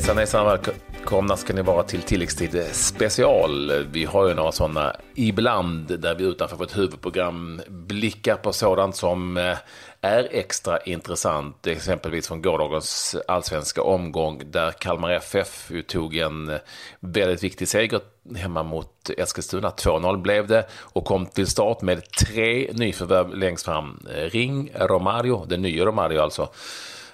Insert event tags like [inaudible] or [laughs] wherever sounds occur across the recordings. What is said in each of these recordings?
Hejsan hejsan välkomna ska ni vara till tilläggstid special. Vi har ju några sådana ibland där vi utanför vårt huvudprogram blickar på sådant som eh, är extra intressant. Exempelvis från gårdagens allsvenska omgång där Kalmar FF tog en väldigt viktig seger hemma mot Eskilstuna. 2-0 blev det och kom till start med tre nyförvärv längst fram. Ring Romario, den nya Romario alltså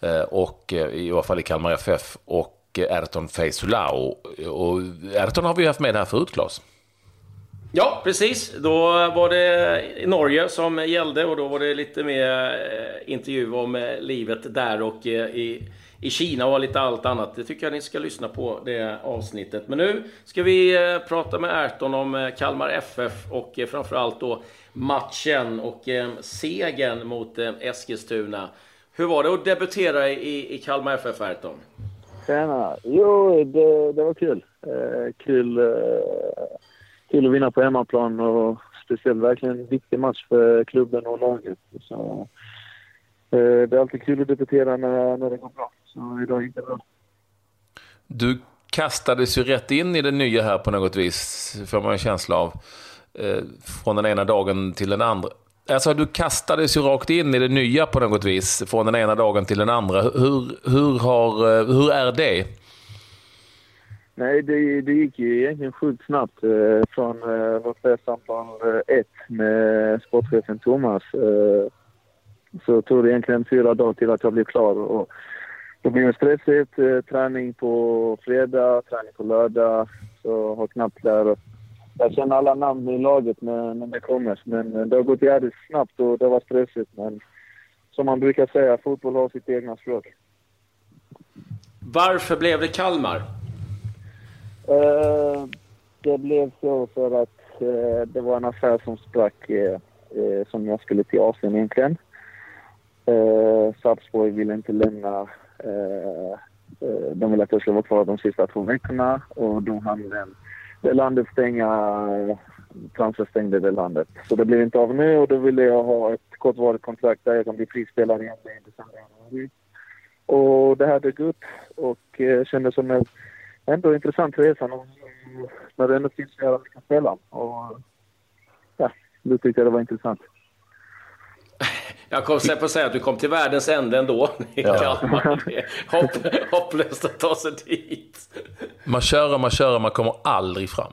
eh, och eh, i alla fall i Kalmar FF och och Erton Feisulao. Och Erton har vi haft med här förut, Claes. Ja, precis. Då var det Norge som gällde och då var det lite mer eh, intervju om eh, livet där och eh, i, i Kina och lite allt annat. Det tycker jag ni ska lyssna på det avsnittet. Men nu ska vi prata med Erton om Kalmar FF och framförallt då matchen och segern mot Eskilstuna. Hur var det att debutera i, i Kalmar FF, Erton? Tjena! Jo, det, det var kul. Eh, kul, eh, kul att vinna på hemmaplan och speciellt verkligen en viktig match för klubben och laget. Så, eh, det är alltid kul att debutera när, när det går bra. Så idag gick det bra. Du kastades ju rätt in i det nya här på något vis, får man en känsla av. Eh, från den ena dagen till den andra. Alltså, du kastades ju rakt in i det nya på något vis, från den ena dagen till den andra. Hur, hur, har, eh, hur är det? Nej, det, det gick ju egentligen sjukt snabbt. Eh, från eh, vårt samtal eh, ett med sportchefen Thomas eh, så tog det egentligen fyra dagar till att jag blev klar. Och det blev stressigt. Eh, träning på fredag, träning på lördag. Så har knappt där jag känner alla namn i laget när, när det kommer. Men det har gått jävligt snabbt och det var stressigt. Men som man brukar säga, fotboll har sitt egna språk. Varför blev det Kalmar? Uh, det blev så för att uh, det var en affär som sprack uh, som jag skulle till Asien egentligen. Uh, Sarpsborg ville inte lämna. de ville att jag skulle vara kvar de sista två veckorna och då hann den det landet stänga, Transfer stängde det landet. Så det blev inte av nu och då ville jag ha ett kortvarigt kontrakt där jag kan bli frispelare igen i december. Och det här dök upp och eh, kändes som en ändå intressant resa när det ändå finns flera vi kan spela. Och ja, då tyckte jag det var intressant. Jag kom på att säga att du kom till världens ände ändå. [laughs] Ja. Hopp, hopplöst att ta sig dit. Man kör och man kör och man kommer aldrig fram.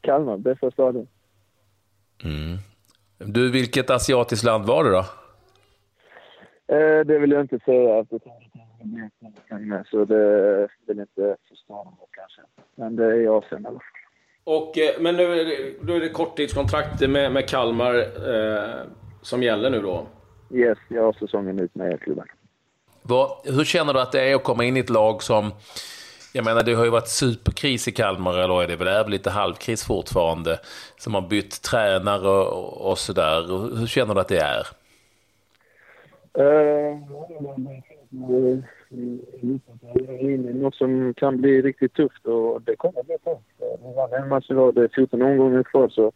Kalmar, bästa staden. Mm. Du, vilket asiatiskt land var det då? Eh, det vill jag inte säga. Så det vill jag inte förstå kanske. Men det är i Asien i alla fall. Och, eh, men nu är det, nu är det korttidskontrakt med, med Kalmar. Eh, som gäller nu då? Yes, jag har säsongen ut med klubben. Vad, hur känner du att det är att komma in i ett lag som... Jag menar, det har ju varit superkris i Kalmar, eller är det väl är lite halvkris fortfarande, som har bytt tränare och, och sådär. Hur känner du att det är? Uh, något som kan bli riktigt tufft och det kommer bli tufft. Vi vann en match idag, det är 14 omgångar kvar så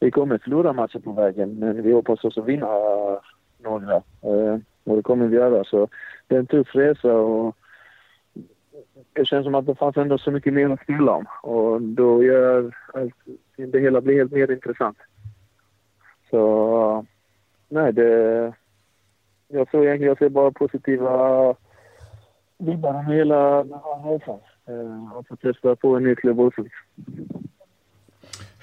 vi kommer förlora matcher på vägen, men vi hoppas också vinna eh, några. Eh, och det kommer vi göra. Så det är en tuff resa och det känns som att det fanns ändå så mycket mer att spela om. Och då gör det hela blir helt mer intressant. Så nej, det... Jag tror egentligen jag ser bara positiva vibbar med hela den här resan. Och få testa på en ny klubb också.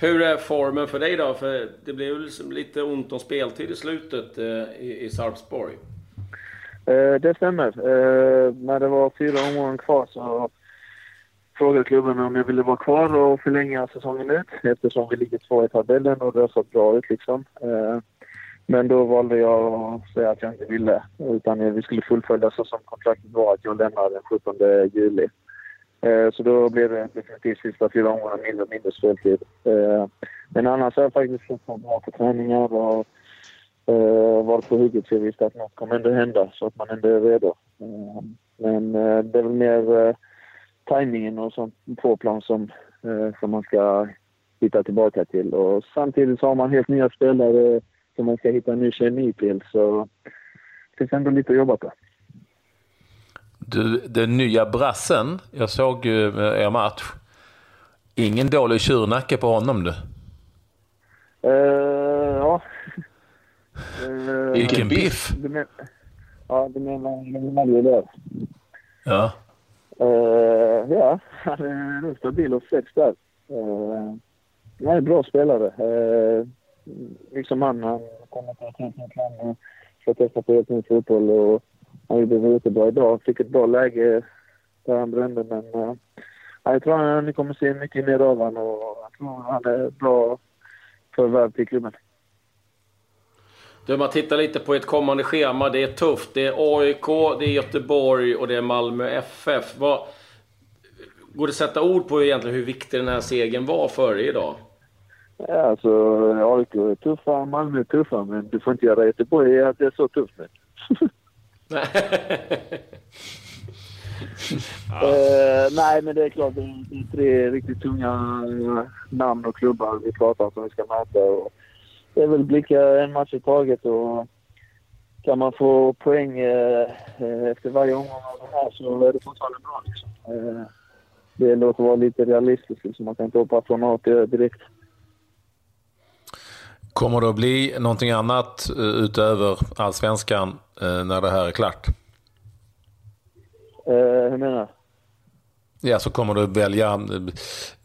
Hur är formen för dig då? För det blev liksom lite ont om speltid i slutet eh, i, i Sarpsborg. Eh, det stämmer. Eh, när det var fyra omgångar kvar så frågade klubben om jag ville vara kvar och förlänga säsongen ut eftersom vi ligger två i tabellen och det har sett bra ut liksom. Eh, men då valde jag att säga att jag inte ville utan vi skulle fullfölja så som kontraktet var att jag lämnar den 17 juli. Eh, så då blev det definitivt sista fyra omgångarna mindre och mindre speltid. Eh, men annars har jag faktiskt fått bra på träningar och eh, varit på hugget så jag visste att något kommer ändå hända så att man ändå är redo. Men det är väl mer tajmingen och sånt på plan som, som man ska hitta tillbaka till. Och samtidigt så har man helt nya spelare som man ska hitta en ny kemi till så det finns ändå lite att jobba på. Du, den nya brassen. Jag såg ju er match. Ingen dålig tjurnacke på honom du. Uh, ja. Uh, Vilken biff! Du men, ja, du menar ju där. Ja. Uh, ja, han är nog stabil och flex där. Uh, han är en bra spelare. Uh, liksom han, han kommer till ett helt nytt land och ska testa på helt ny fotboll. Och han gjorde det jättebra idag. Fick ett bra läge där han brände, men uh, jag tror att ni kommer se mycket mer av honom och jag tror han är bra förvärv till klubben. Du, man tittar lite på ett kommande schema. Det är tufft. Det är AIK, det är Göteborg och det är Malmö FF. Vad, går det att sätta ord på egentligen hur viktig den här segern var för dig idag? Ja, alltså AIK är tuffa, Malmö är tuffa, men du får inte göra Göteborg att det är så tufft [laughs] uh, [laughs] nej, men det är klart. Det är tre riktigt tunga eh, namn och klubbar vi pratar om som vi ska möta. Och det är väl blicka en match i taget och kan man få poäng eh, eh efter varje omgång av det här så är det fortfarande bra. Liksom. Eh, det låter att vara lite realistiskt, Liksom. Man kan inte hoppa från A till Ö direkt. Kommer det att bli någonting annat eh, utöver allsvenskan eh, när det här är klart? Eh, hur menar du? Ja, så kommer du välja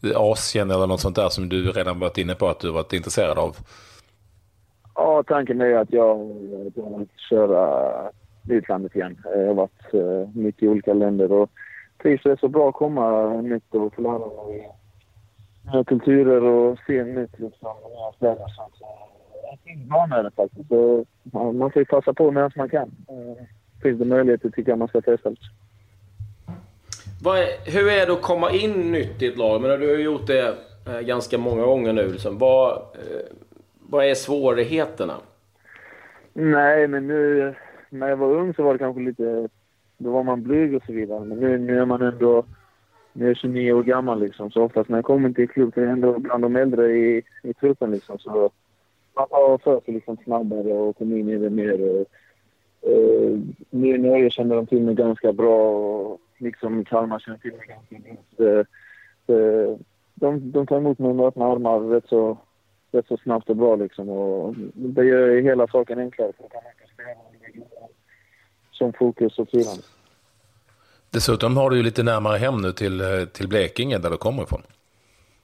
eh, Asien eller något sånt där som du redan varit inne på att du varit intresserad av? Ja, tanken är att jag att köra utlandet igen. Jag har varit mycket i olika länder och trivs är så bra att komma nytt och få lära mig kulturer och se nytt liksom. Så jag är det faktiskt. Så, man får ju passa på medan man kan. Uh, finns det möjligheter tycker jag man ska testa lite. Är, hur är det att komma in nytt i ett lag? Men du har gjort det eh, ganska många gånger nu. Liksom. Vad, eh, vad är svårigheterna? Nej, men nu när jag var ung så var det kanske lite... Då var man blyg och så vidare. Men nu, nu är man ändå... Nu är 29 år gammal liksom, så oftast när jag kommer till klubb så är jag ändå bland de äldre i, i truppen liksom. Så man tar för sig liksom snabbare och kommer in i det mer. Och, nu i Norge känner de till mig ganska bra och liksom Kalmar känner till mig ganska bra. Eh, de, de tar emot mig med öppna armar rätt så rätt så snabbt och bra liksom. Och det gör hela saken enklare för kan man spela som fokus och firande. Dessutom har du ju lite närmare hem nu till, eh, till Blekinge där du kommer ifrån.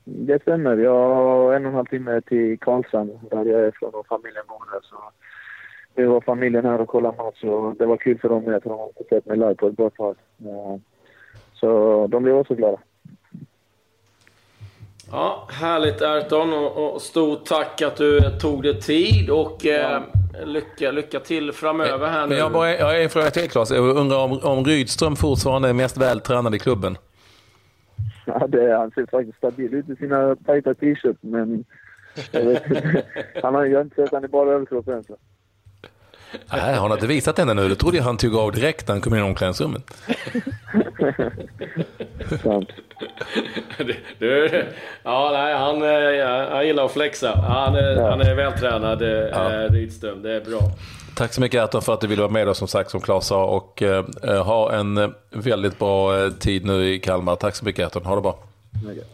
Det stämmer. Jag har en och en halv timme till Karlshamn där jag är från och familjen bor där. Så nu var familjen här och kollade match och det var kul för dem med för de har inte sett mig live på ett bra tag. Eh, så de blev också glada. Ja, härligt Erton och, och stort tack att du tog dig tid och eh, lycka, lycka till framöver här nu. Jag, bara, jag har en fråga till Claes. Jag undrar om, om Rydström fortfarande är mest vältränad i klubben? Ja, det, han ser faktiskt stabil ut i sina tajta t-shirts men jag vet [laughs] Han har, jag har inte sett han i bara överkropp än. Så. Nej, har han inte visat henne nu? Det trodde jag han tog av direkt när han kom in i omklädningsrummet. Sant. du, ja, nej, han, han gillar att flexa. Han är, ja. han är vältränad, eh, ja. Rydström. Det är bra. Tack så mycket Erton för att du ville vara med oss som sagt som Claes sa och eh, ha en väldigt bra eh, tid nu i Kalmar. Tack så mycket Erton, ha det bra.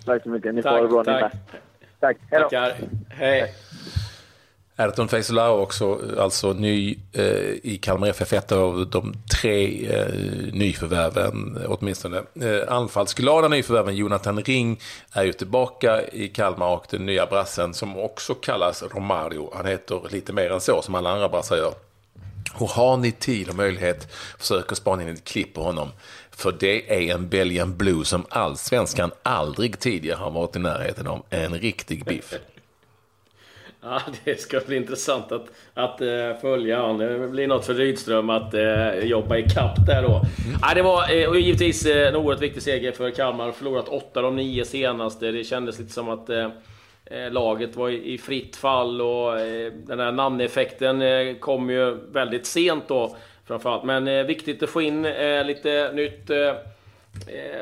Tack så mycket, ni får ha det bra tack. Tack, hej då. Tackar. Hej. Erton Feisolao också, alltså ny eh, i Kalmar FF, ett av de tre eh, nyförvärven åtminstone. Eh, anfallsglada nyförvärven Jonathan Ring är ju tillbaka i Kalmar och den nya brassen som också kallas Romario. Han heter lite mer än så som alla andra brassar gör. Och har ni tid och möjlighet, försök att spana in ett klipp på honom. För det är en Belgian Blue som allsvenskan aldrig tidigare har varit i närheten av. En riktig biff. Ja, det ska bli intressant att, att uh, följa honom. Det blir något för Rydström att uh, jobba i kapp där då. Mm. Ja, det var uh, givetvis uh, en oerhört viktig seger för Kalmar. Förlorat 8 de 9 senaste. Det kändes lite som att laget var i, i fritt fall och den här namneffekten kom ju väldigt sent då framförallt. Men viktigt att få in lite nytt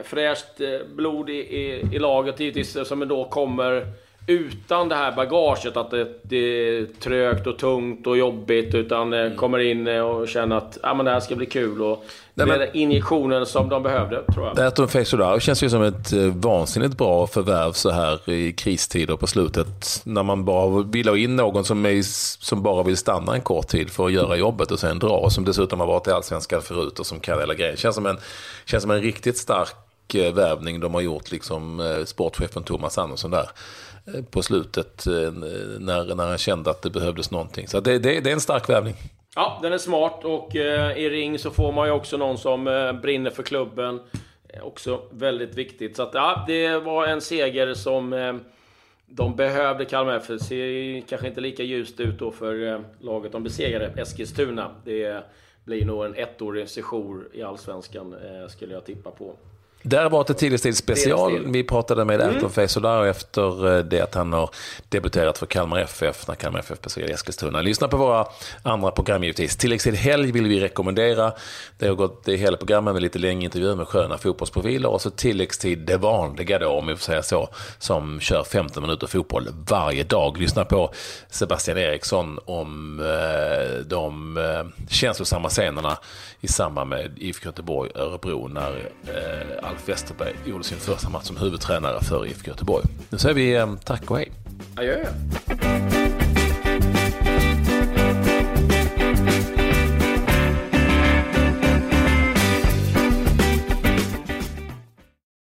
fräscht blod i, i, i laget givetvis som då kommer utan det här bagaget att det, det är trögt och tungt och jobbigt. Utan mm. kommer in och känner att ah, men det här ska bli kul. Och Nej, men, det injektionen som de behövde, tror jag. Atom Face Solar känns ju som ett eh, vansinnigt bra förvärv så här i kristider på slutet. När man bara vill ha in någon som, är, som bara vill stanna en kort tid för att göra jobbet och sen dra. Och som dessutom har varit i Allsvenskan förut och som kan hela grejen. Känns som en, känns som en riktigt stark eh, värvning de har gjort, liksom eh, sportchefen Thomas Andersson där Eh, på slutet eh, när, när han kände att det behövdes någonting. Så det, det, det är en stark värvning. Ja, den är smart och eh, i ring så får man ju också någon som eh, brinner för klubben. Eh, också väldigt viktigt. Så att, ja, det var en seger som eh, de behövde Kalmar FF. Det ser kanske inte lika ljust ut då för eh, laget de besegrade Eskilstuna. Det blir nog en ettårig sejour i Allsvenskan, eh, skulle jag tippa på. Där var det Tilläggstid special. Vi pratade med mm. Anton Feisolar efter eh, det att han har debuterat för Kalmar FF när Kalmar FF besegrade Eskilstuna. Lyssna på våra andra program givetvis. Tilläggstid helg vill vi rekommendera. Det har gått det hela programmet med lite längre intervjuer med sköna fotbollsprofiler och så tilläggstid det vanliga då, om vi får säga så, som kör 15 minuter fotboll varje dag. Lyssna på Sebastian Eriksson om eh, de eh, känslosamma scenerna i samband med IFK Göteborg-Örebro när eh, Ulf Westerberg gjorde sin första match som huvudtränare för IFK Göteborg. Nu säger vi eh, tack och hej. Adjö.